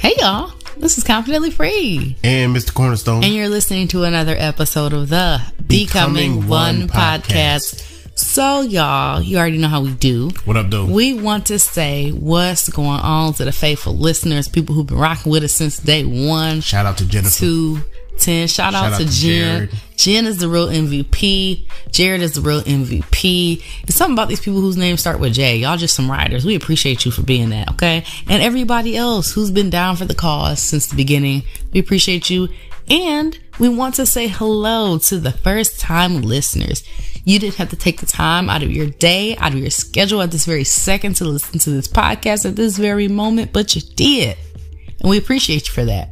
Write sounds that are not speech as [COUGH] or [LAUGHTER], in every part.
Hey y'all, this is Confidently Free. And Mr. Cornerstone. And you're listening to another episode of the Becoming, Becoming One, One podcast. podcast. So, y'all, you already know how we do. What up, though? We want to say what's going on to the faithful listeners, people who've been rocking with us since day one. Shout out to Jennifer. Two, 10. Shout, Shout out, out, to, to Jen. Jared. Jen is the real MVP. Jared is the real MVP. It's something about these people whose names start with J. Y'all just some riders. We appreciate you for being that, okay? And everybody else who's been down for the cause since the beginning. We appreciate you. And we want to say hello to the first time listeners. You didn't have to take the time out of your day, out of your schedule at this very second to listen to this podcast at this very moment, but you did. And we appreciate you for that.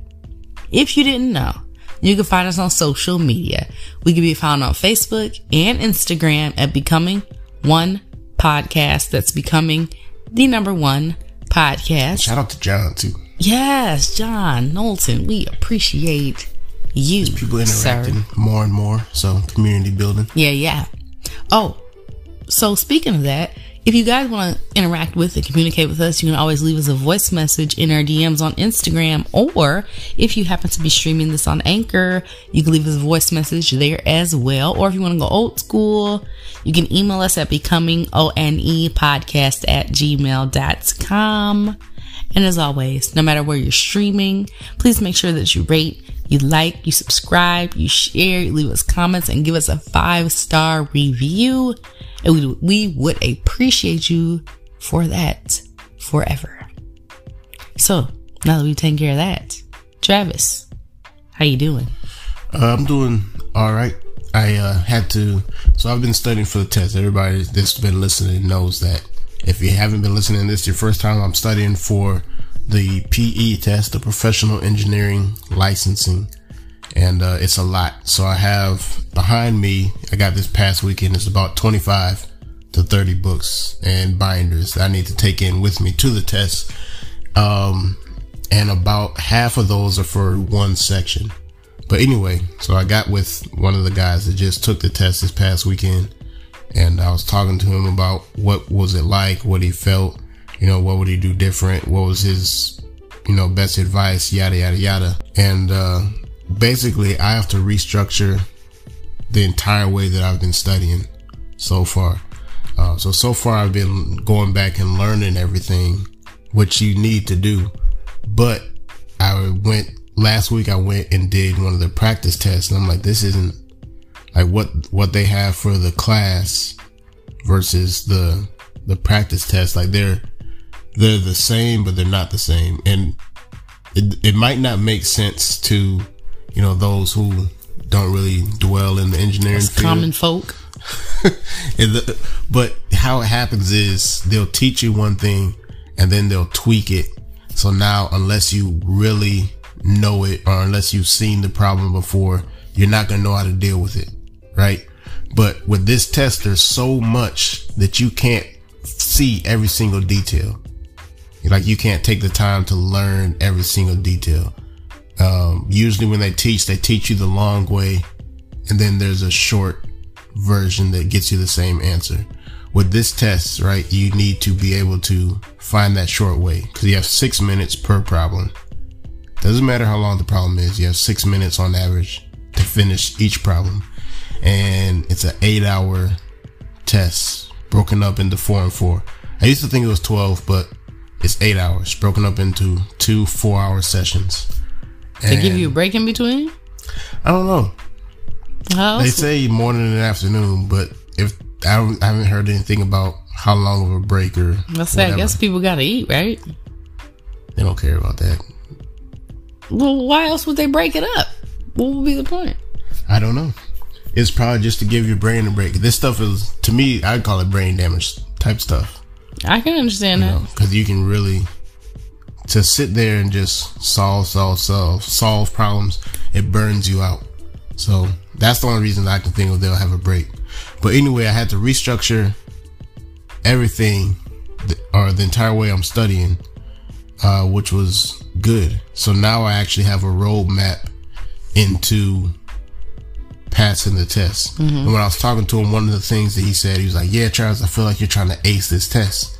If you didn't know, you can find us on social media. We can be found on Facebook and Instagram at Becoming One Podcast. That's Becoming the number one podcast. Shout out to John, too. Yes, John Knowlton. We appreciate you. There's people interacting sir. more and more. So, community building. Yeah, yeah. Oh, so speaking of that, if you guys want to interact with and communicate with us, you can always leave us a voice message in our DMs on Instagram. Or if you happen to be streaming this on Anchor, you can leave us a voice message there as well. Or if you want to go old school, you can email us at becomingonepodcast at gmail.com. And as always, no matter where you're streaming, please make sure that you rate, you like, you subscribe, you share, you leave us comments, and give us a five star review. And we, we would appreciate you for that forever. So now that we've taken care of that, Travis, how you doing? Uh, I'm doing all right. I uh, had to, so I've been studying for the test. Everybody that's been listening knows that. If you haven't been listening, this is your first time. I'm studying for the PE test, the professional engineering licensing and uh, it's a lot. So I have behind me, I got this past weekend, it's about 25 to 30 books and binders I need to take in with me to the test. Um, and about half of those are for one section. But anyway, so I got with one of the guys that just took the test this past weekend and I was talking to him about what was it like, what he felt, you know, what would he do different, what was his, you know, best advice, yada, yada, yada. And, uh, basically I have to restructure the entire way that I've been studying so far. Uh, so so far I've been going back and learning everything what you need to do. But I went last week I went and did one of the practice tests and I'm like this isn't like what what they have for the class versus the the practice test like they're they're the same but they're not the same and it, it might not make sense to you know, those who don't really dwell in the engineering field. Common folk. [LAUGHS] the, but how it happens is they'll teach you one thing and then they'll tweak it. So now, unless you really know it or unless you've seen the problem before, you're not going to know how to deal with it. Right. But with this test, there's so much that you can't see every single detail. Like you can't take the time to learn every single detail. Um, usually when they teach, they teach you the long way and then there's a short version that gets you the same answer. With this test, right, you need to be able to find that short way because you have six minutes per problem. Doesn't matter how long the problem is, you have six minutes on average to finish each problem. And it's an eight hour test broken up into four and four. I used to think it was 12, but it's eight hours broken up into two four hour sessions. They give you a break in between? I don't know. How they say morning and afternoon, but if I, I, haven't heard anything about how long of a break or. I say, I guess people got to eat, right? They don't care about that. Well, why else would they break it up? What would be the point? I don't know. It's probably just to give your brain a break. This stuff is, to me, I'd call it brain damage type stuff. I can understand you that because you can really to sit there and just solve, solve, solve, solve problems, it burns you out. So that's the only reason I can think of they'll have a break. But anyway, I had to restructure everything or the entire way I'm studying, uh, which was good. So now I actually have a roadmap into passing the test. Mm-hmm. And when I was talking to him, one of the things that he said, he was like, "Yeah, Charles, I feel like you're trying to ace this test."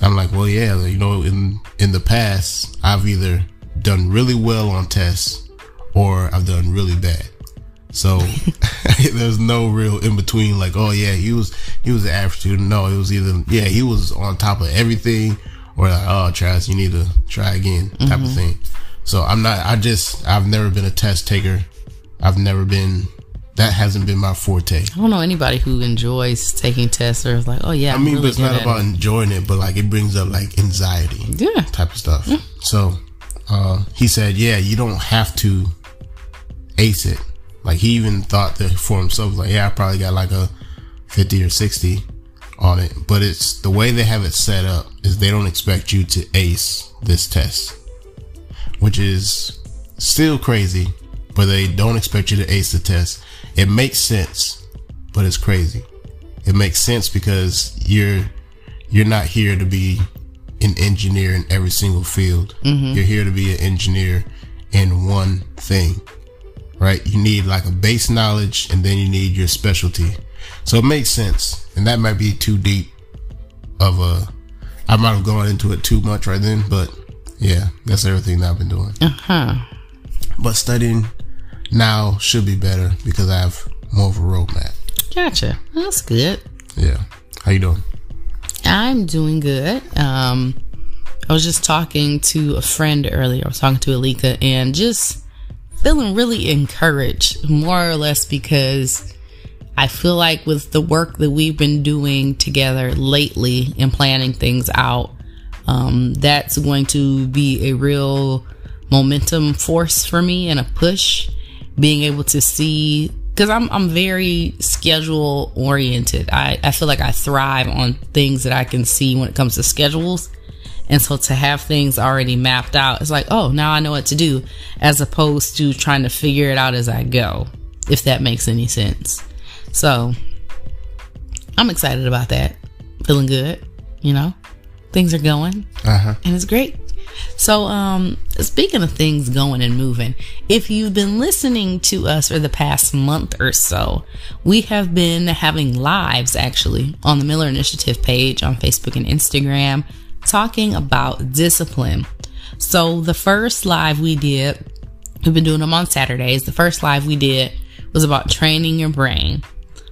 I'm like, well, yeah, you know, in in the past, I've either done really well on tests or I've done really bad. So [LAUGHS] there's no real in between. Like, oh yeah, he was he was an average student. No, it was either yeah he was on top of everything, or like oh Travis, you need to try again type mm-hmm. of thing. So I'm not. I just I've never been a test taker. I've never been. That hasn't been my forte. I don't know anybody who enjoys taking tests or is like, oh yeah. I mean, really but it's not about it. enjoying it, but like it brings up like anxiety, yeah, type of stuff. Yeah. So uh, he said, yeah, you don't have to ace it. Like he even thought that for himself, like, yeah, I probably got like a 50 or 60 on it. But it's the way they have it set up is they don't expect you to ace this test, which is still crazy, but they don't expect you to ace the test. It makes sense, but it's crazy. It makes sense because you're, you're not here to be an engineer in every single field. Mm-hmm. You're here to be an engineer in one thing, right? You need like a base knowledge and then you need your specialty. So it makes sense. And that might be too deep of a, I might have gone into it too much right then, but yeah, that's everything that I've been doing. Uh huh. But studying now should be better because I have more of a roadmap. Gotcha. That's good. Yeah. How you doing? I'm doing good. Um, I was just talking to a friend earlier. I was talking to Alika and just feeling really encouraged, more or less because I feel like with the work that we've been doing together lately and planning things out, um, that's going to be a real momentum force for me and a push. Being able to see because I'm I'm very schedule oriented. I, I feel like I thrive on things that I can see when it comes to schedules. And so to have things already mapped out, it's like, oh, now I know what to do, as opposed to trying to figure it out as I go, if that makes any sense. So I'm excited about that. Feeling good, you know, things are going, uh-huh. and it's great. So, um, speaking of things going and moving, if you've been listening to us for the past month or so, we have been having lives actually on the Miller Initiative page on Facebook and Instagram talking about discipline. So, the first live we did, we've been doing them on Saturdays. The first live we did was about training your brain.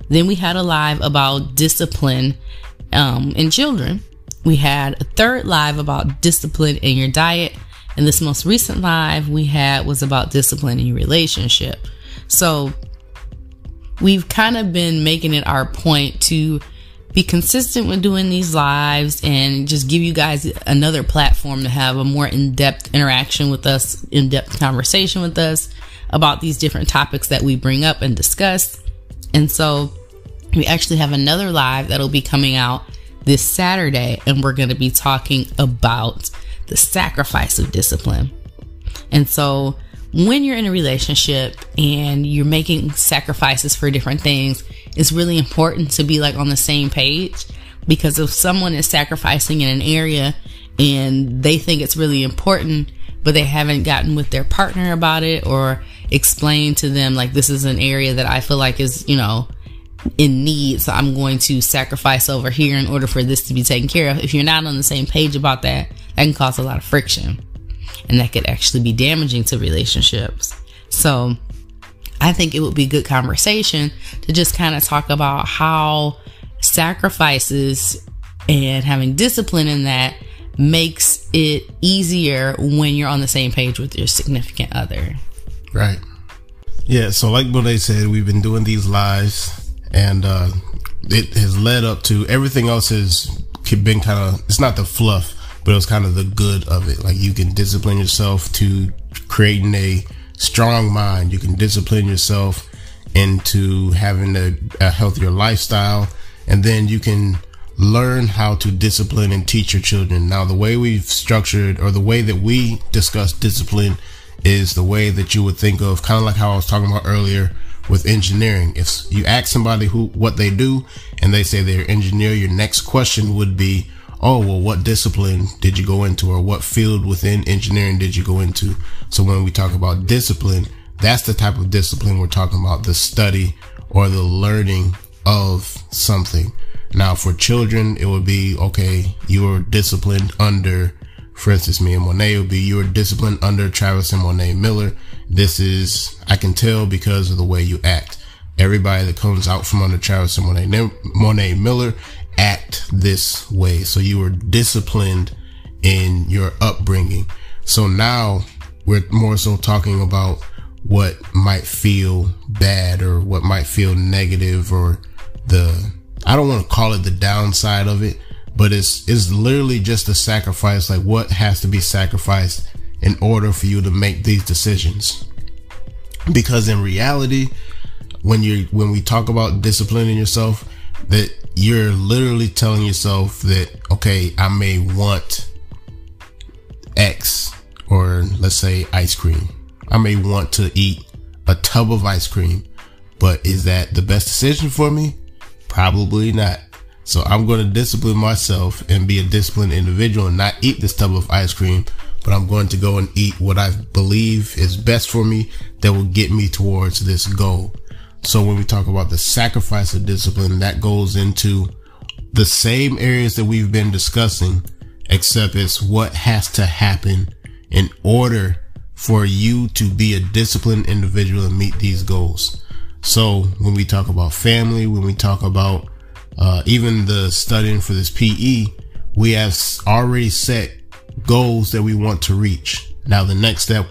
Then we had a live about discipline um, in children. We had a third live about discipline in your diet. And this most recent live we had was about discipline in your relationship. So we've kind of been making it our point to be consistent with doing these lives and just give you guys another platform to have a more in-depth interaction with us, in-depth conversation with us about these different topics that we bring up and discuss. And so we actually have another live that'll be coming out this Saturday, and we're going to be talking about the sacrifice of discipline. And so, when you're in a relationship and you're making sacrifices for different things, it's really important to be like on the same page because if someone is sacrificing in an area and they think it's really important, but they haven't gotten with their partner about it or explained to them, like, this is an area that I feel like is, you know, in need. So I'm going to sacrifice over here in order for this to be taken care of. If you're not on the same page about that, that can cause a lot of friction and that could actually be damaging to relationships. So I think it would be good conversation to just kind of talk about how sacrifices and having discipline in that makes it easier when you're on the same page with your significant other. Right. Yeah, so like they said, we've been doing these lives and uh, it has led up to everything else has been kind of it's not the fluff but it was kind of the good of it. Like you can discipline yourself to creating a strong mind. You can discipline yourself into having a, a healthier lifestyle. And then you can learn how to discipline and teach your children. Now the way we've structured or the way that we discuss discipline is the way that you would think of kind of like how I was talking about earlier with engineering. If you ask somebody who what they do and they say they're engineer, your next question would be, "Oh, well, what discipline did you go into, or what field within engineering did you go into?" So when we talk about discipline, that's the type of discipline we're talking about: the study or the learning of something. Now, for children, it would be okay. You are disciplined under For instance, me and Monay will be you are disciplined under Travis and Monay Miller. This is I can tell because of the way you act. Everybody that comes out from under Travis and Monay Monay Miller act this way. So you were disciplined in your upbringing. So now we're more so talking about what might feel bad or what might feel negative or the I don't want to call it the downside of it, but it's it's literally just a sacrifice like what has to be sacrificed in order for you to make these decisions. Because in reality, when you when we talk about disciplining yourself, that you're literally telling yourself that okay, I may want X or let's say ice cream. I may want to eat a tub of ice cream, but is that the best decision for me? Probably not. So I'm going to discipline myself and be a disciplined individual and not eat this tub of ice cream, but I'm going to go and eat what I believe is best for me that will get me towards this goal. So when we talk about the sacrifice of discipline, that goes into the same areas that we've been discussing, except it's what has to happen in order for you to be a disciplined individual and meet these goals. So when we talk about family, when we talk about uh, even the studying for this PE, we have already set goals that we want to reach. Now the next step,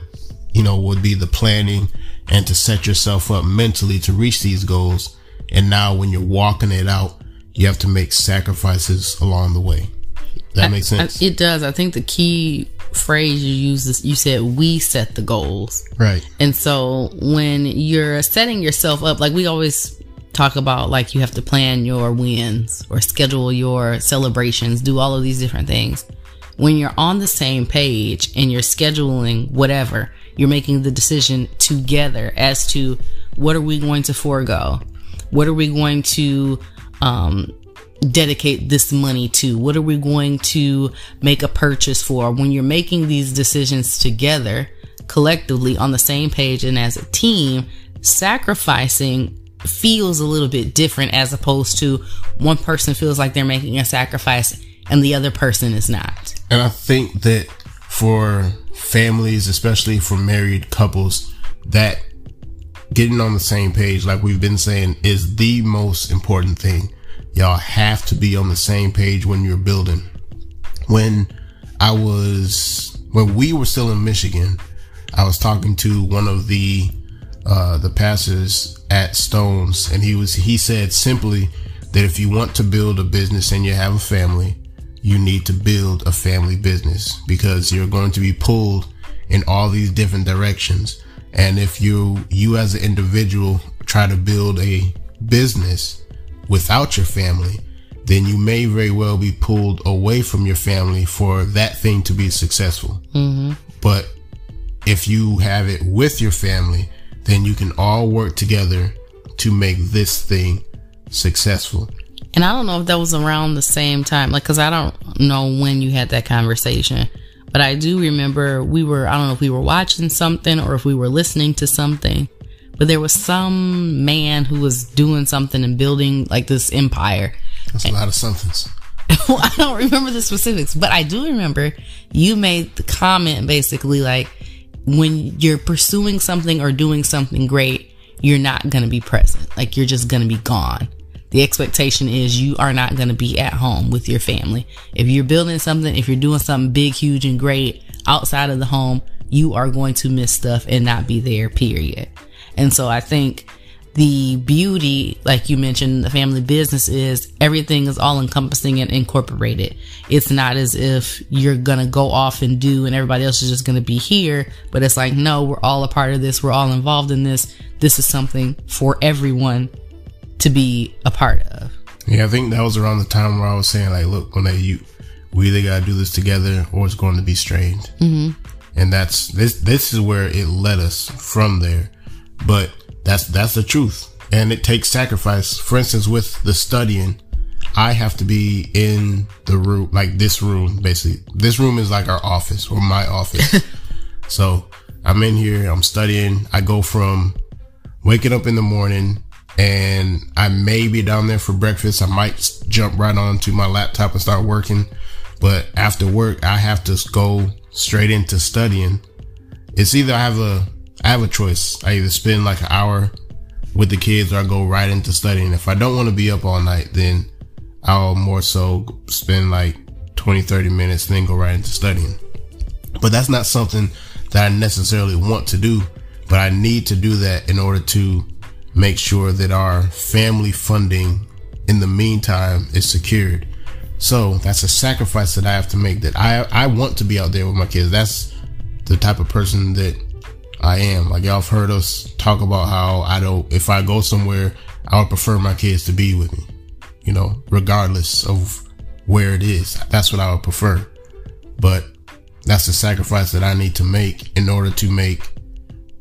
you know, would be the planning and to set yourself up mentally to reach these goals. And now when you're walking it out, you have to make sacrifices along the way. That makes sense. I, it does. I think the key phrase you use is you said we set the goals. Right. And so when you're setting yourself up, like we always talk about, like you have to plan your wins or schedule your celebrations, do all of these different things. When you're on the same page and you're scheduling whatever, you're making the decision together as to what are we going to forego? What are we going to um, dedicate this money to? What are we going to make a purchase for? When you're making these decisions together, collectively on the same page and as a team, sacrificing feels a little bit different as opposed to one person feels like they're making a sacrifice and the other person is not. And I think that for families, especially for married couples, that getting on the same page, like we've been saying, is the most important thing y'all have to be on the same page when you're building. When I was, when we were still in Michigan, I was talking to one of the, uh, the pastors at Stones and he was, he said simply that if you want to build a business and you have a family, you need to build a family business because you're going to be pulled in all these different directions. And if you, you as an individual try to build a business without your family, then you may very well be pulled away from your family for that thing to be successful. Mm-hmm. But if you have it with your family, then you can all work together to make this thing successful. And I don't know if that was around the same time, like, cause I don't know when you had that conversation, but I do remember we were, I don't know if we were watching something or if we were listening to something but there was some man who was doing something and building like this empire. That's a lot of somethings. [LAUGHS] well, I don't remember the specifics, but I do remember you made the comment basically like when you're pursuing something or doing something great, you're not going to be present. Like you're just going to be gone. The expectation is you are not going to be at home with your family. If you're building something, if you're doing something big, huge, and great outside of the home, you are going to miss stuff and not be there, period. And so I think the beauty, like you mentioned, the family business is everything is all encompassing and incorporated. It's not as if you're going to go off and do and everybody else is just going to be here, but it's like, no, we're all a part of this. We're all involved in this. This is something for everyone to be a part of. Yeah, I think that was around the time where I was saying, like, look, when they, you, we either got to do this together or it's going to be strained. Mm-hmm. And that's, this, this is where it led us from there but that's that's the truth, and it takes sacrifice. For instance, with the studying, I have to be in the room, like this room, basically. This room is like our office or my office. [LAUGHS] so I'm in here, I'm studying. I go from waking up in the morning and I may be down there for breakfast. I might jump right onto my laptop and start working But after work, I have to go straight into studying. It's either I have a I have a choice. I either spend like an hour with the kids or I go right into studying. If I don't want to be up all night, then I'll more so spend like 20, 30 minutes, then go right into studying. But that's not something that I necessarily want to do, but I need to do that in order to make sure that our family funding in the meantime is secured. So that's a sacrifice that I have to make that I, I want to be out there with my kids. That's the type of person that I am. Like y'all have heard us talk about how I don't, if I go somewhere, I would prefer my kids to be with me, you know, regardless of where it is. That's what I would prefer. But that's the sacrifice that I need to make in order to make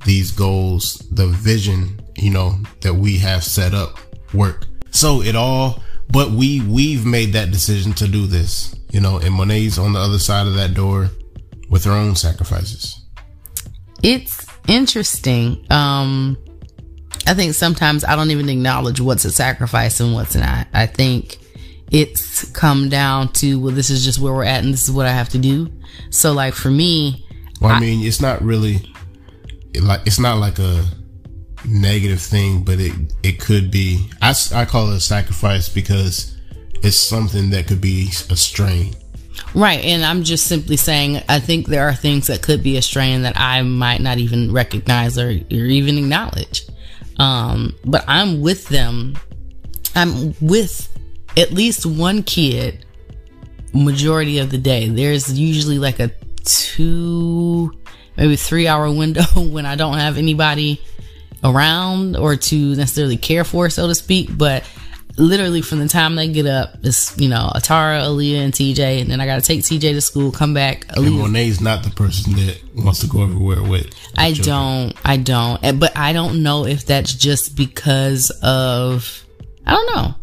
these goals, the vision, you know, that we have set up work. So it all, but we, we've made that decision to do this, you know, and Monay's on the other side of that door with her own sacrifices. It's interesting. Um, I think sometimes I don't even acknowledge what's a sacrifice and what's not. I think it's come down to, well, this is just where we're at and this is what I have to do. So like for me, well, I, I mean, it's not really like, it's not like a negative thing, but it, it could be, I, I call it a sacrifice because it's something that could be a strain. Right. And I'm just simply saying, I think there are things that could be a strain that I might not even recognize or, or even acknowledge. Um, but I'm with them. I'm with at least one kid majority of the day. There's usually like a two, maybe three hour [LAUGHS] window when I don't have anybody around or to necessarily care for, so to speak. But literally from the time they get up, it's you know Atara, Aaliyah, and TJ, and then I got to take TJ to school, come back. Aaliyah. And Monay's not the person that wants to go everywhere with. I children. don't, I don't, but I don't know if that's just because of I don't know.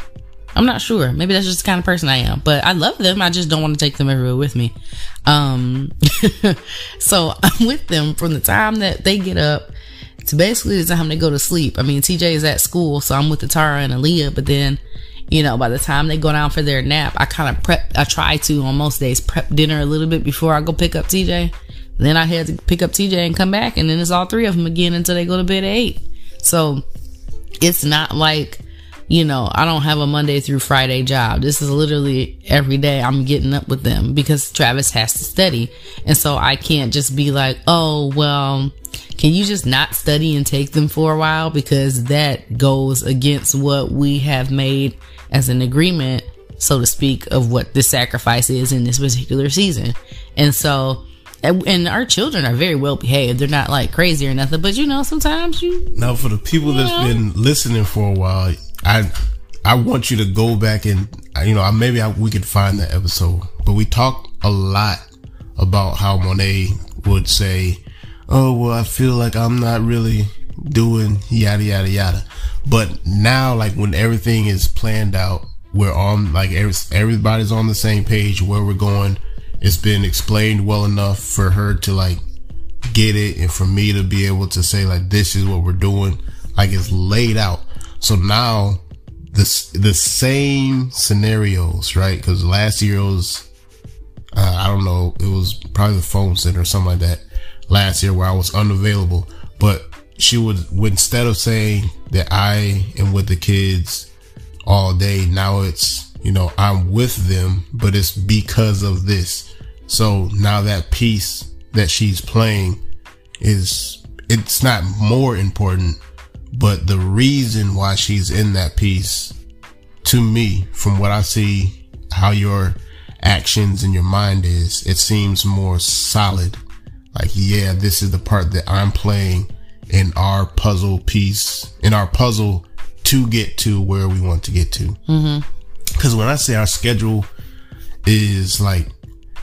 I'm not sure. Maybe that's just the kind of person I am. But I love them. I just don't want to take them everywhere with me. Um, [LAUGHS] so [LAUGHS] I'm with them from the time that they get up to basically the time they go to sleep. I mean, TJ is at school, so I'm with the Tara and Aaliyah, but then, you know, by the time they go down for their nap, I kind of prep, I try to on most days prep dinner a little bit before I go pick up TJ. Then I had to pick up TJ and come back, and then it's all three of them again until they go to bed at eight. So it's not like, you know, I don't have a Monday through Friday job. This is literally every day I'm getting up with them because Travis has to study. And so I can't just be like, oh, well, can you just not study and take them for a while? Because that goes against what we have made as an agreement, so to speak, of what the sacrifice is in this particular season. And so, and our children are very well behaved. They're not like crazy or nothing, but you know, sometimes you. Now, for the people that's know. been listening for a while, I I want you to go back and you know maybe I, we could find that episode, but we talked a lot about how Monay would say, "Oh well, I feel like I'm not really doing yada yada yada," but now like when everything is planned out, we're on like every, everybody's on the same page where we're going. It's been explained well enough for her to like get it and for me to be able to say like this is what we're doing like it's laid out so now the the same scenarios, right? Because last year was uh, I don't know, it was probably the phone center or something like that. Last year where I was unavailable, but she would, instead of saying that I am with the kids all day, now it's you know I'm with them, but it's because of this. So now that piece that she's playing is it's not more important but the reason why she's in that piece, to me, from what I see, how your actions and your mind is, it seems more solid. Like, yeah, this is the part that I'm playing in our puzzle piece, in our puzzle to get to where we want to get to. Mm-hmm. Cause when I say our schedule is like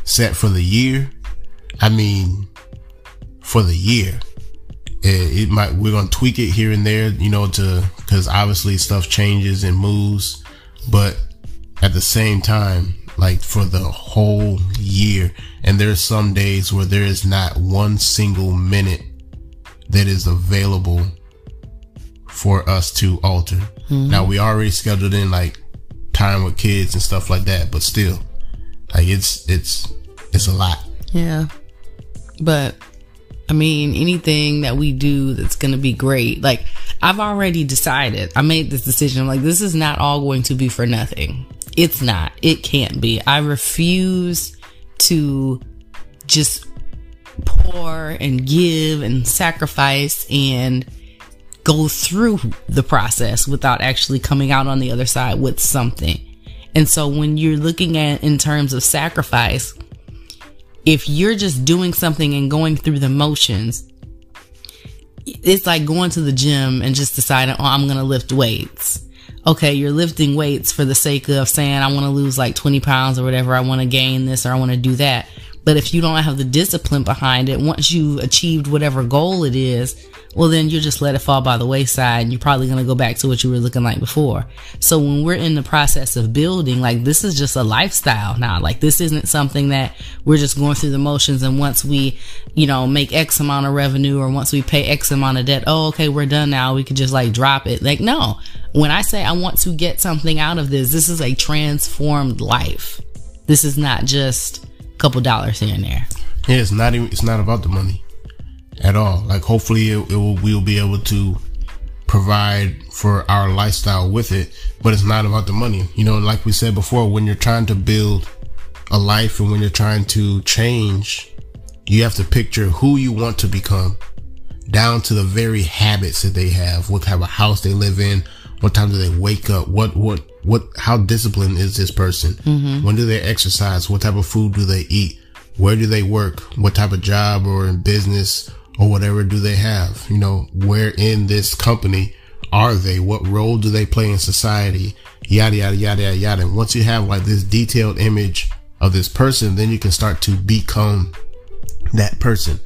set for the year, I mean, for the year it, it might we're gonna tweak it here and there, you know, to because obviously stuff changes and moves, but at the same time, like for the whole year, and there's some days where there is not one single minute that is available for us to alter. Mm-hmm. Now we already scheduled in like time with kids and stuff like that, but still, Like it's it's it's a lot. Yeah. But I mean, anything that we do that's going to be great. Like I've already decided. I made this decision. Like this is not all going to be for nothing. It's not. It can't be. I refuse to just pour and give and sacrifice and go through the process without actually coming out on the other side with something. And so when you're looking at in terms of sacrifice, if you're just doing something and going through the motions, it's like going to the gym and just deciding, oh, I'm going to lift weights. Okay, you're lifting weights for the sake of saying, I want to lose like 20 pounds or whatever. I want to gain this or I want to do that. But if you don't have the discipline behind it, once you've achieved whatever goal it is, well, then you just let it fall by the wayside and you're probably going to go back to what you were looking like before. So when we're in the process of building, like this is just a lifestyle now. Like this isn't something that we're just going through the motions. And once we, you know, make X amount of revenue or once we pay X amount of debt, oh, okay, we're done now. We could just like drop it. Like, no, when I say I want to get something out of this, this is a transformed life. This is not just couple dollars here and there. Yeah, it's not even, it's not about the money at all. Like hopefully it, it will, we'll be able to provide for our lifestyle with it, but it's not about the money. You know, like we said before, when you're trying to build a life and when you're trying to change, you have to picture who you want to become down to the very habits that they have, what type of house they live in, what time do they wake up, what, what, what, how disciplined is this person? Mm-hmm. When do they exercise? What type of food do they eat? Where do they work? What type of job or in business or whatever do they have? You know, where in this company are they? What role do they play in society? Yada, yada, yada, yada, yada. And once you have like this detailed image of this person, then you can start to become that person.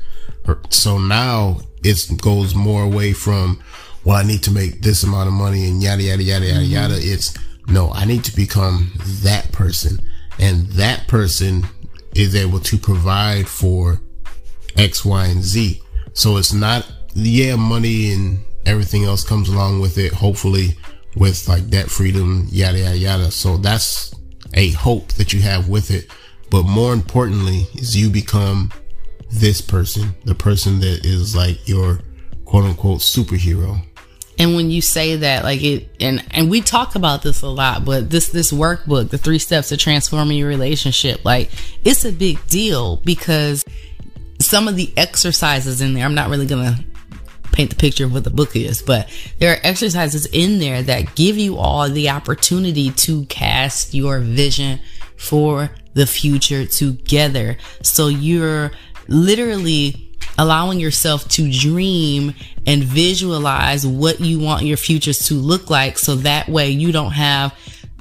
So now it goes more away from, well, I need to make this amount of money and yada, yada, yada, yada, mm-hmm. yada. It's no, I need to become that person. And that person is able to provide for X, Y, and Z. So it's not, yeah, money and everything else comes along with it, hopefully with like debt freedom, yada, yada, yada. So that's a hope that you have with it. But more importantly is you become this person, the person that is like your quote unquote superhero. And when you say that, like it, and and we talk about this a lot, but this this workbook, the three steps to transforming your relationship, like it's a big deal because some of the exercises in there, I'm not really to paint the picture of what the book is, but there are exercises in there that give you all the opportunity to cast your vision for the future together. So you're literally allowing yourself to dream and visualize what you want your futures to look like. So that way you don't have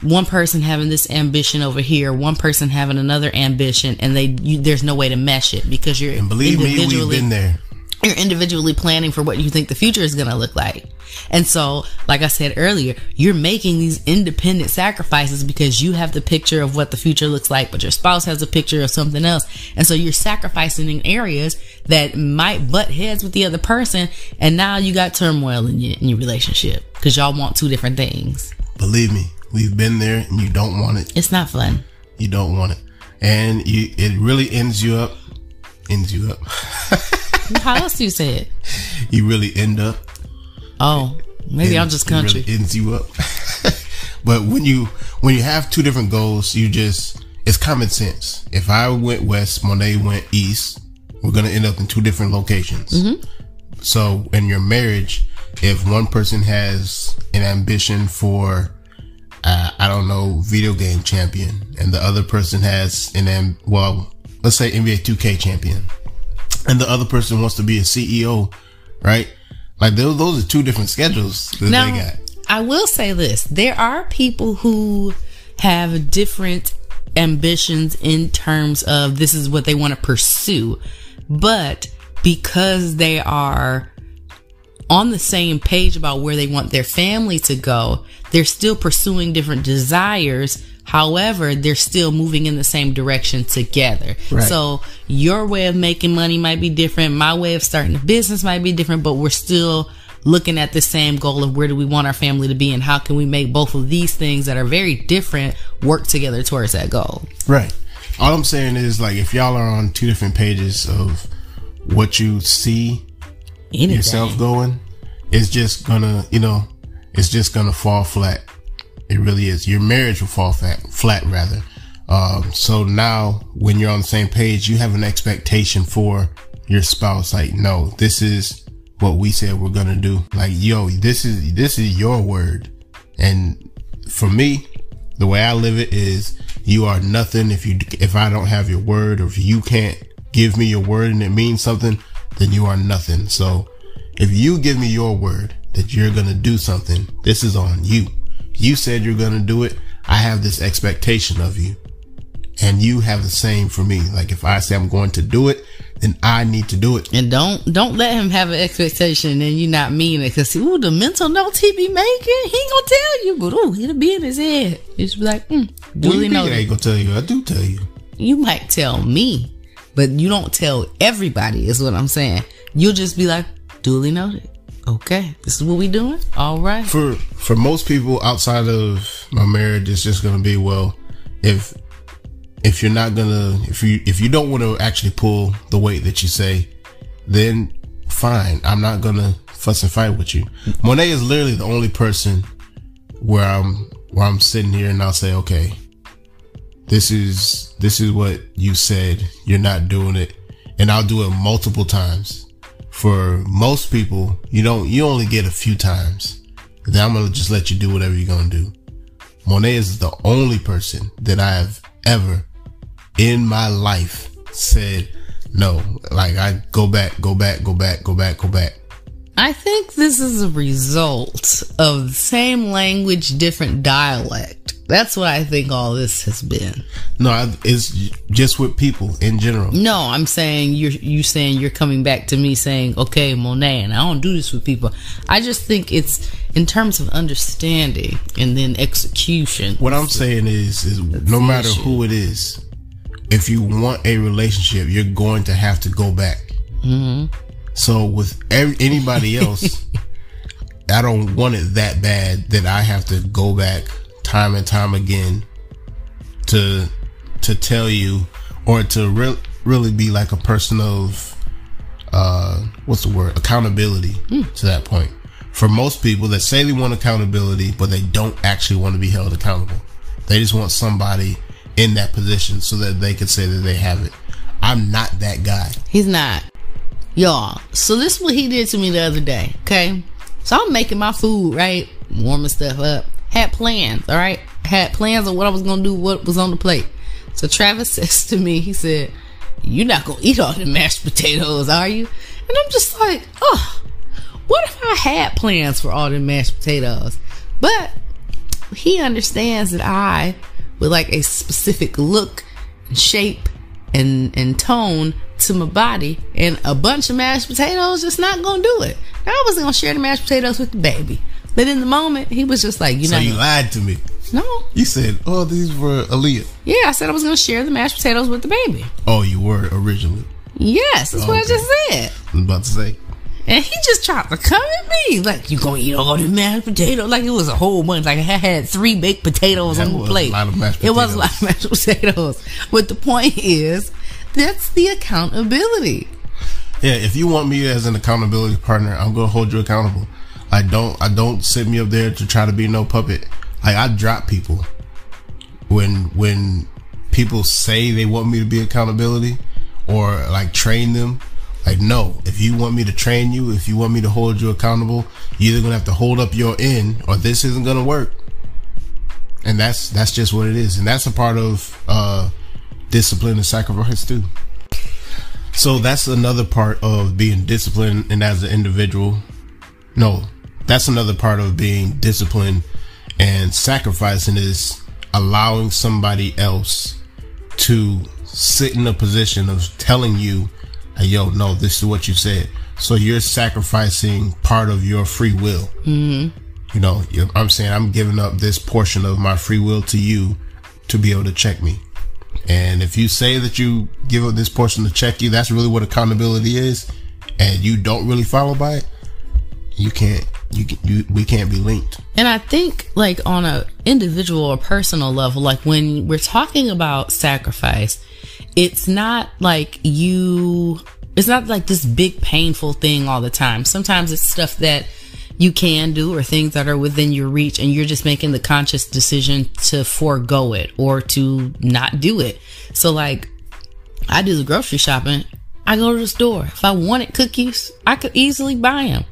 one person having this ambition over here, one person having another ambition, and they you, there's no way to mesh it because you're and believe me, we've been there. You're individually planning for what you think the future is going to look like. And so, like I said earlier, you're making these independent sacrifices because you have the picture of what the future looks like, but your spouse has a picture of something else. And so you're sacrificing in areas that might butt heads with the other person. And now you got turmoil in your, in your relationship because y'all want two different things. Believe me, We've been there and you don't want it. It's not fun. You don't want it. And you, it really ends you up, ends you up. How else do you say it? You really end up. Oh, maybe I'm just country. Really ends you up. [LAUGHS] but when you, when you have two different goals, you just, it's common sense. If I went west, Monay went east, we're going to end up in two different locations. Mm-hmm. So in your marriage, if one person has an ambition for uh, I don't know, video game champion, and the other person has an M, well, let's say NBA 2K champion, and the other person wants to be a CEO, right? Like those, those are two different schedules that now, they got. I will say this: there are people who have different ambitions in terms of this is what they want to pursue, but because they are on the same page about where they want their family to go, they're still pursuing different desires. However, they're still moving in the same direction together. Right. So your way of making money might be different. My way of starting a business might be different, but we're still looking at the same goal of where do we want our family to be and how can we make both of these things that are very different work together towards that goal. Right. All I'm saying is like if y'all are on two different pages of what you see Anything. yourself going, it's just gonna, you know, it's just gonna fall flat. It really is. Your marriage will fall flat, flat rather. Um, so now when you're on the same page, you have an expectation for your spouse. Like, no, this is what we said we're gonna do. Like, yo, this is this is your word. And for me, the way I live it is you are nothing if you if I don't have your word or if you can't give me your word and it means something, then you are nothing. So if you give me your word that you're gonna do something, this is on you. You said you're gonna do it. I have this expectation of you. And you have the same for me. Like if I say I'm going to do it, then I need to do it. And don't don't let him have an expectation and you not mean it because ooh the mental notes he be making he ain't gonna tell you but ooh it'll be in his head it's be like mm, duly you think I noted. ain't gonna tell you? I do tell you. You might tell me, but you don't tell everybody. Is what I'm saying. You'll just be like duly noted. Okay, this is what we doing. All right. For for most people outside of my marriage, it's just gonna be well, if if you're not gonna if you if you don't want to actually pull the weight that you say, then fine. I'm not gonna fuss and fight with you. Monay is literally the only person where I'm where I'm sitting here and I'll say, okay, this is this is what you said. You're not doing it, and I'll do it multiple times. For most people, you don't you only get a few times. Then I'm gonna just let you do whatever you're gonna do. Monay is the only person that I have ever in my life said no. Like I go back, go back, go back, go back, go back. I think this is a result of the same language, different dialect. That's what I think all this has been. No, I, it's just with people in general. No, I'm saying you're you saying you're coming back to me saying, okay, Monay, and I don't do this with people. I just think it's in terms of understanding and then execution. What I'm saying is, is no matter issue. who it is, if you want a relationship, you're going to have to go back. So with every, anybody else, [LAUGHS] I don't want it that bad that I have to go back time and time again to to tell you or to re- really be like a person of uh what's the word? Accountability to that point. For most people that say they want accountability but they don't actually want to be held accountable. They just want somebody in that position so that they can say that they have it i'm not that guy He's not. Y'all, so this is what he did to me the other day, okay? So I'm making my food, right? Warming stuff up. Had plans, all right? Had plans on what I was gonna do, what was on the plate. So Travis [LAUGHS] says to me, he said, You're not gonna eat all the mashed potatoes, are you? And I'm just like, Oh, what if I had plans for all the mashed potatoes? But he understands that I, with like a specific look and shape and and tone to my body, and a bunch of mashed potatoes, just not gonna do it. I wasn't gonna share the mashed potatoes with the baby, but in the moment, he was just like, "You so know, you lied to me no, you said oh these were Aaliyah yeah." I said I was gonna share the mashed potatoes with the baby. oh you were originally Yes, that's what I just said. I was about to say And he just tried to come at me like, "You gonna eat all the mashed potatoes?" Like it was a whole bunch. Like I had three baked potatoes That on the plate. lot of mashed It was a lot of mashed potatoes. But the point is, that's the accountability. Yeah, if you want me as an accountability partner, I'm gonna hold you accountable. I don't I don't sit me up there to try to be no puppet. Like I drop people when when people say they want me to be accountability or like train them. Like no, if you want me to train you, if you want me to hold you accountable, you're either gonna have to hold up your end or this isn't gonna work. And that's that's just what it is. And that's a part of uh discipline and sacrifice too. So that's another part of being disciplined and as an individual. No, that's another part of being disciplined and sacrificing is allowing somebody else to sit in a position of telling you, hey, yo, no, this is what you said. So you're sacrificing part of your free will. Mm-hmm. You know, I'm saying I'm giving up this portion of my free will to you to be able to check me. And if you say that you give up this portion to check you, that's really what accountability is, and you don't really follow by it, you can't you, you we can't be linked And I think like on a individual or personal level, like when we're talking about sacrifice, it's not like you it's not like this big painful thing all the time. Sometimes it's stuff that you can do or things that are within your reach and you're just making the conscious decision to forego it or to not do it. So like I do the grocery shopping. I go to the store. If I wanted cookies, I could easily buy them.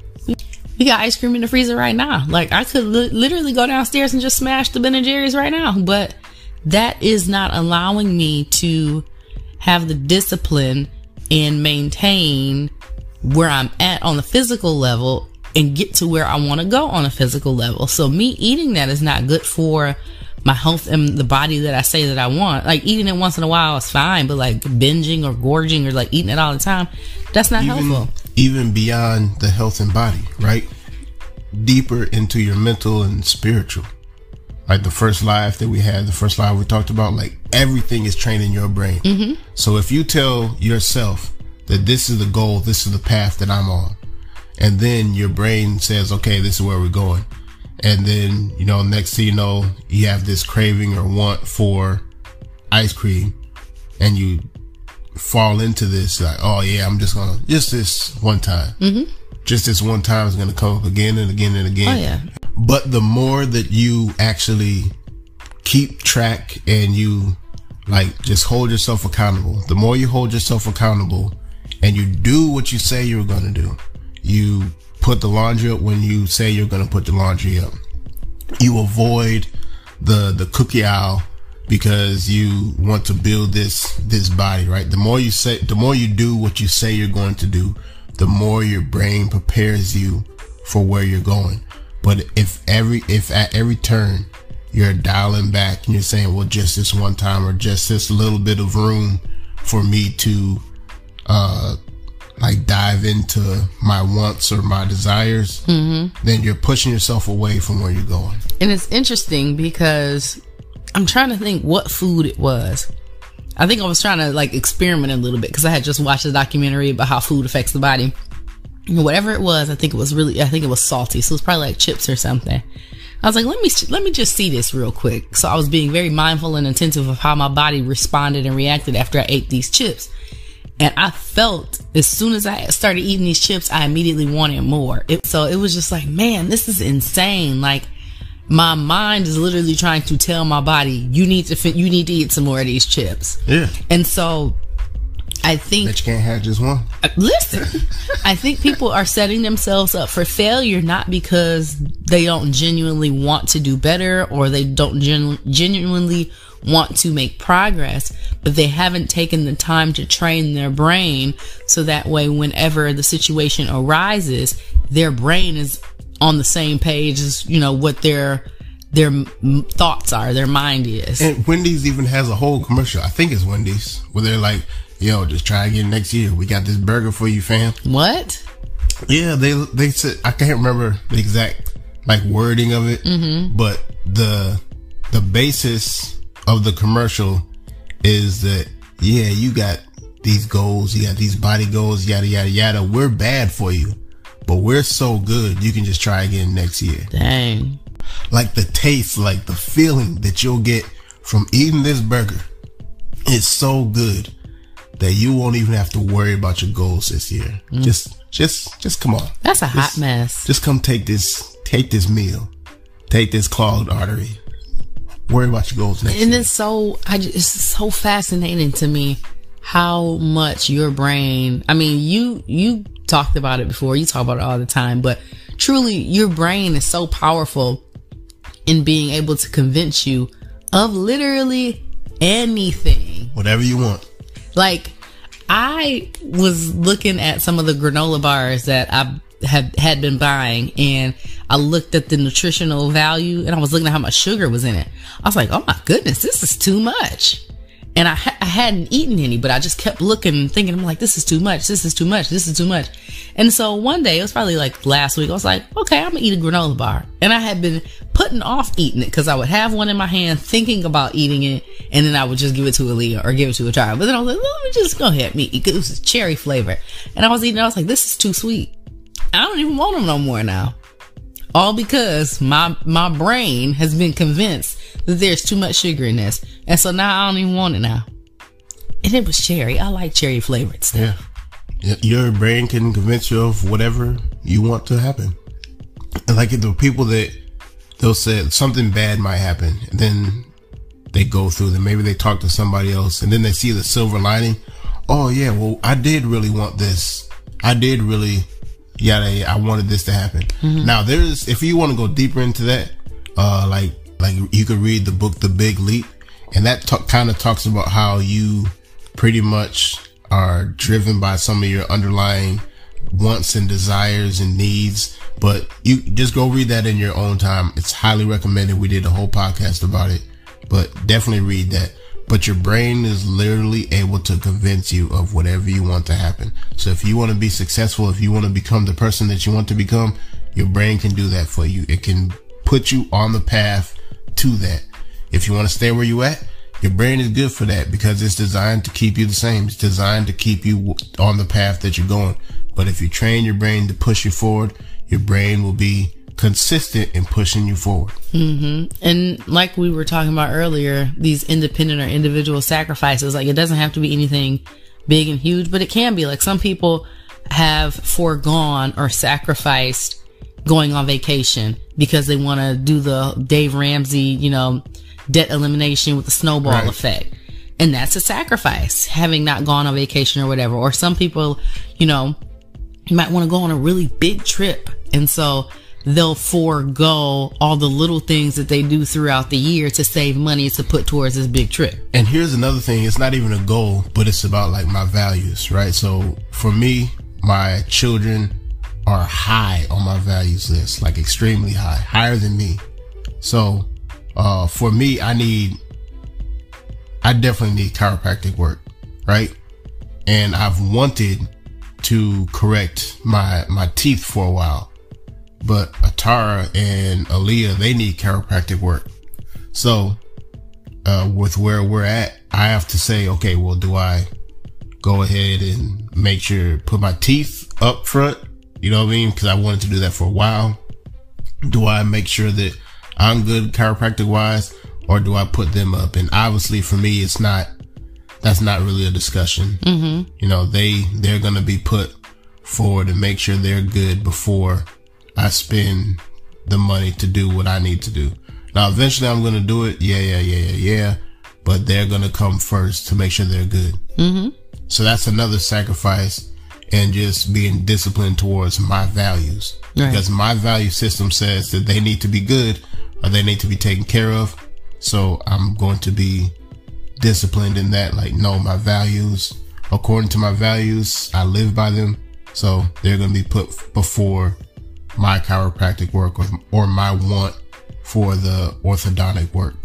We got ice cream in the freezer right now. Like I could li- literally go downstairs and just smash the Ben and Jerry's right now, but that is not allowing me to have the discipline and maintain where I'm at on the physical level and get to where I want to go on a physical level. So me eating that is not good for my health and the body that I say that I want. Like eating it once in a while is fine, but like binging or gorging or like eating it all the time, that's not even, helpful. even beyond the health and body right deeper into your mental and spiritual like the first live that we had the first live we talked about like everything is training your brain mm-hmm. so if you tell yourself that this is the goal this is the path that i'm on and then your brain says okay this is where we're going and then you know next thing you know you have this craving or want for ice cream and you fall into this like oh yeah i'm just gonna just this one time mm-hmm. Just this one time is gonna come up again and again and again. Oh yeah. but the more that you actually keep track and you like just hold yourself accountable the more you hold yourself accountable and you do what you say you're gonna do you put the laundry up when you say you're gonna put the laundry up. You avoid the the cookie aisle because you want to build this this body right? The more you say the more you do what you say you're going to do the more your brain prepares you for where you're going. But if every if at every turn you're dialing back and you're saying well just this one time or just this little bit of room for me to uh like dive into my wants or my desires then you're pushing yourself away from where you're going. And it's interesting because I'm trying to think what food it was. I think I was trying to like experiment a little bit because I had just watched a documentary about how food affects the body. Whatever it was, I think it was really, I think it was salty. So it's probably like chips or something. I was like, let me, let me just see this real quick. So I was being very mindful and attentive of how my body responded and reacted after I ate these chips. And I felt as soon as I started eating these chips, I immediately wanted more. It, so it was just like, man, this is insane. Like my mind is literally trying to tell my body, you need to fit, you need to eat some more of these chips. yeah And so I think that you can't have just one uh, listen, I think people are setting themselves up for failure not because they don't genuinely want to do better or they don't genu- genuinely want to make progress, but they haven't taken the time to train their brain so that way, whenever the situation arises, their brain is on the same page as you know what their their thoughts are, their mind is. And Wendy's even has a whole commercial. I think it's Wendy's where they're like, "Yo, just try again next year. We got this burger for you, fam." what? Yeah, they they said I can't remember the exact like wording of it, mm-hmm. but the the basis of the commercial is that yeah, you got these goals, you got these body goals, yada yada yada. We're bad for you, but we're so good you can just try again next year. Dang. like the taste, like the feeling that you'll get from eating this burger is so good that you won't even have to worry about your goals this year. Mm. Just, just, just come on. That's a hot Just- mess. Just come take this, take this meal, take this clogged artery. Worry about your goals next and year. it's so I just, it's so fascinating to me how much your brain i mean you you talked about it before you talk about it all the time but truly your brain is so powerful in being able to convince you of literally anything Whatever you want. like I was looking at some of the granola bars that I had had been buying and I looked at the nutritional value and I was looking at how much sugar was in it. I was like, "Oh my goodness, this is too much." And I, ha- I hadn't eaten any, but I just kept looking and thinking, I'm like, this is too much. This is too much. This is too much. And so one day, it was probably like last week, I was like, okay, I'm gonna eat a granola bar. And I had been putting off eating it because I would have one in my hand thinking about eating it. And then I would just give it to Aaliyah or give it to a child. But then I was like, let me just go ahead and eat it. was cherry flavor. And I was eating it. I was like, this is too sweet. I don't even want them no more now. All because my my brain has been convinced there's too much sugar in this, and so now I don't even want it now. And it was cherry. I like cherry flavored stuff. Yeah. Your brain can convince you of whatever you want to happen. And like the people that they'll say something bad might happen, and then they go through them. Maybe they talk to somebody else, and then they see the silver lining. Oh yeah, well I did really want this. I did really, yeah, yeah I wanted this to happen. Mm-hmm. Now there's if you want to go deeper into that, uh, like like you could read the book The Big Leap, and that t- kind of talks about how you pretty much are driven by some of your underlying wants and desires and needs. But you just go read that in your own time. It's highly recommended. We did a whole podcast about it, but definitely read that. But your brain is literally able to convince you of whatever you want to happen. So if you want to be successful, if you want to become the person that you want to become, your brain can do that for you. It can put you on the path to that. If you want to stay where you at, your brain is good for that because it's designed to keep you the same. It's designed to keep you on the path that you're going. But if you train your brain to push you forward, your brain will be consistent in pushing you forward. Mm-hmm. And like we were talking about earlier, these independent or individual sacrifices, like it doesn't have to be anything big and huge, but it can be like some people have foregone or sacrificed going on vacation because they want to do the Dave Ramsey, you know, debt elimination with the snowball right. effect. And that's a sacrifice, having not gone on vacation or whatever. Or some people, you know, you might want to go on a really big trip. And so they'll forego all the little things that they do throughout the year to save money to put towards this big trip. And here's another thing. It's not even a goal, but it's about like my values, right? So for me, my children are high on my values list, like extremely high, higher than me. So uh, for me, I need, I definitely need chiropractic work, right? And I've wanted to correct my, my teeth for a while, but Atara and Aaliyah, they need chiropractic work. So, uh, with where we're at, I have to say, okay, well, do I go ahead and make sure, put my teeth up front? You know what I mean? Cause I wanted to do that for a while. Do I make sure that I'm good chiropractic wise, or do I put them up? And obviously, for me, it's not. That's not really a discussion. Mm-hmm. You know, they they're gonna be put forward and make sure they're good before I spend the money to do what I need to do. Now, eventually, I'm gonna do it. Yeah, yeah, yeah, yeah, yeah. But they're gonna come first to make sure they're good. Mm-hmm. So that's another sacrifice and just being disciplined towards my values right. because my value system says that they need to be good or they need to be taken care of. So I'm going to be disciplined in that. Like, no, my values, according to my values, I live by them. So they're going to be put before my chiropractic work or, or my want for the orthodontic work.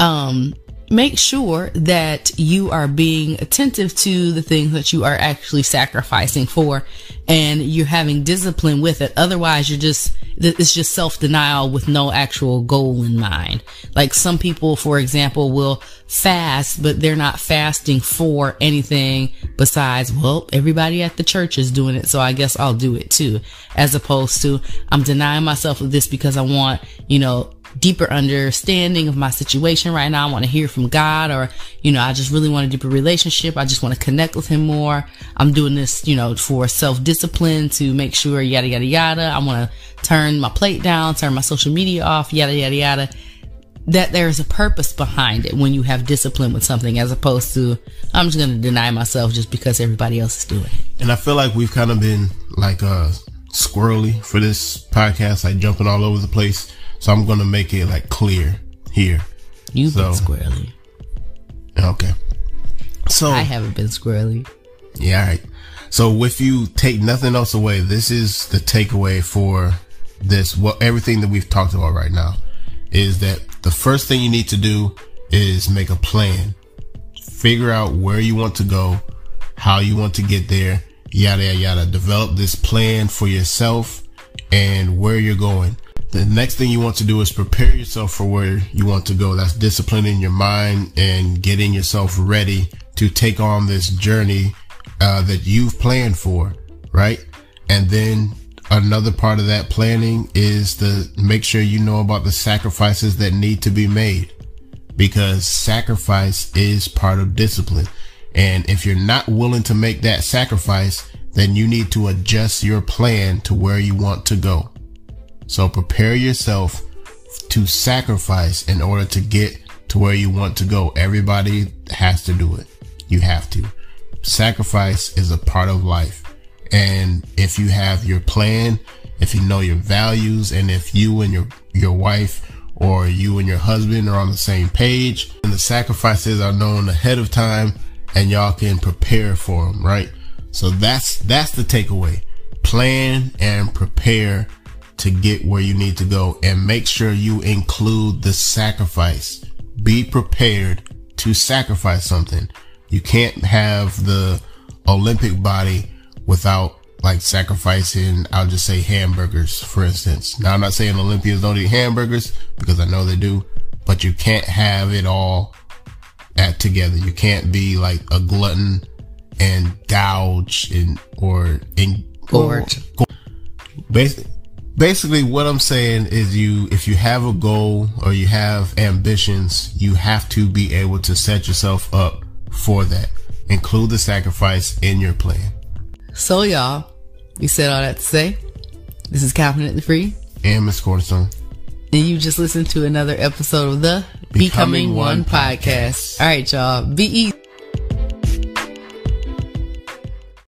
Um, make sure that you are being attentive to the things that you are actually sacrificing for and you're having discipline with it. Otherwise, you're just, it's just self denial with no actual goal in mind. Like some people, for example, will fast, but they're not fasting for anything besides, well, everybody at the church is doing it. So I guess I'll do it too. As opposed to I'm denying myself of this because I want, you know, deeper understanding of my situation right now. I want to hear from God or, you know, I just really want a deeper relationship. I just want to connect with him more. I'm doing this, you know, for self discipline to make sure yada, yada, yada. I want to turn my plate down, turn my social media off, yada, yada, yada. That there's a purpose behind it when you have discipline with something as opposed to, I'm just going to deny myself just because everybody else is doing it. And I feel like we've kind of been like, uh, squirrely for this podcast, like jumping all over the place so I'm gonna make it like clear here. You've so, been squirrely. Okay. So I haven't been squirrely. Yeah, all right. So if you take nothing else away, this is the takeaway for this what everything that we've talked about right now is that the first thing you need to do is make a plan. Figure out where you want to go, how you want to get there, yada yada yada. Develop this plan for yourself and where you're going. The next thing you want to do is prepare yourself for where you want to go. That's disciplining your mind and getting yourself ready to take on this journey uh, that you've planned for, right? And then another part of that planning is to make sure you know about the sacrifices that need to be made because sacrifice is part of discipline. And if you're not willing to make that sacrifice, then you need to adjust your plan to where you want to go. So prepare yourself to sacrifice in order to get to where you want to go. Everybody has to do it. You have to. Sacrifice is a part of life. And if you have your plan, if you know your values, and if you and your, your wife or you and your husband are on the same page and the sacrifices are known ahead of time and y'all can prepare for them, right? So that's, that's the takeaway. Plan and prepare to get where you need to go and make sure you include the sacrifice. Be prepared to sacrifice something. You can't have the Olympic body without like sacrificing, I'll just say hamburgers, for instance. Now, I'm not saying Olympians don't eat hamburgers because I know they do, but you can't have it all at together. You can't be like a glutton and gouge and or in Gorge. Basically, basically what I'm saying is you if you have a goal or you have ambitions, you have to be able to set yourself up for that. Include the sacrifice in your plan. So, y'all, we said all that to say. This is Confidently Free. And Miss Cornerstone. And you just listened to another episode of the Becoming, Becoming One One podcast. Podcast. All right, y'all. Be easy.